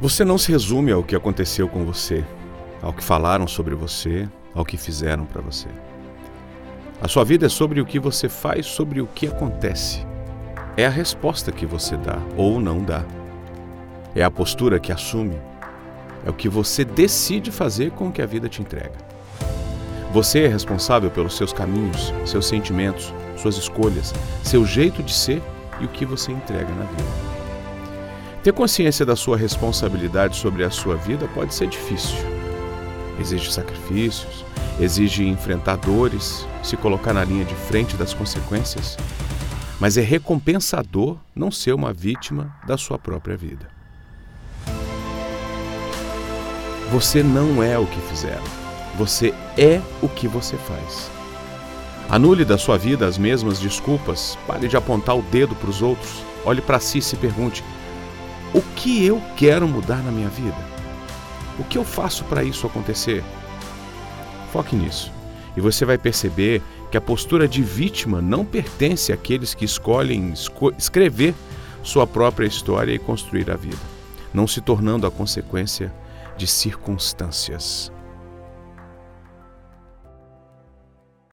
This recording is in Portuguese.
Você não se resume ao que aconteceu com você, ao que falaram sobre você, ao que fizeram para você. A sua vida é sobre o que você faz, sobre o que acontece. É a resposta que você dá ou não dá. É a postura que assume. É o que você decide fazer com o que a vida te entrega. Você é responsável pelos seus caminhos, seus sentimentos, suas escolhas, seu jeito de ser e o que você entrega na vida. Ter consciência da sua responsabilidade sobre a sua vida pode ser difícil. Exige sacrifícios, exige enfrentar dores, se colocar na linha de frente das consequências, mas é recompensador não ser uma vítima da sua própria vida. Você não é o que fizeram, você é o que você faz. Anule da sua vida as mesmas desculpas, pare de apontar o dedo para os outros, olhe para si e se pergunte: o que eu quero mudar na minha vida? O que eu faço para isso acontecer? Foque nisso e você vai perceber que a postura de vítima não pertence àqueles que escolhem esco escrever sua própria história e construir a vida, não se tornando a consequência de circunstâncias.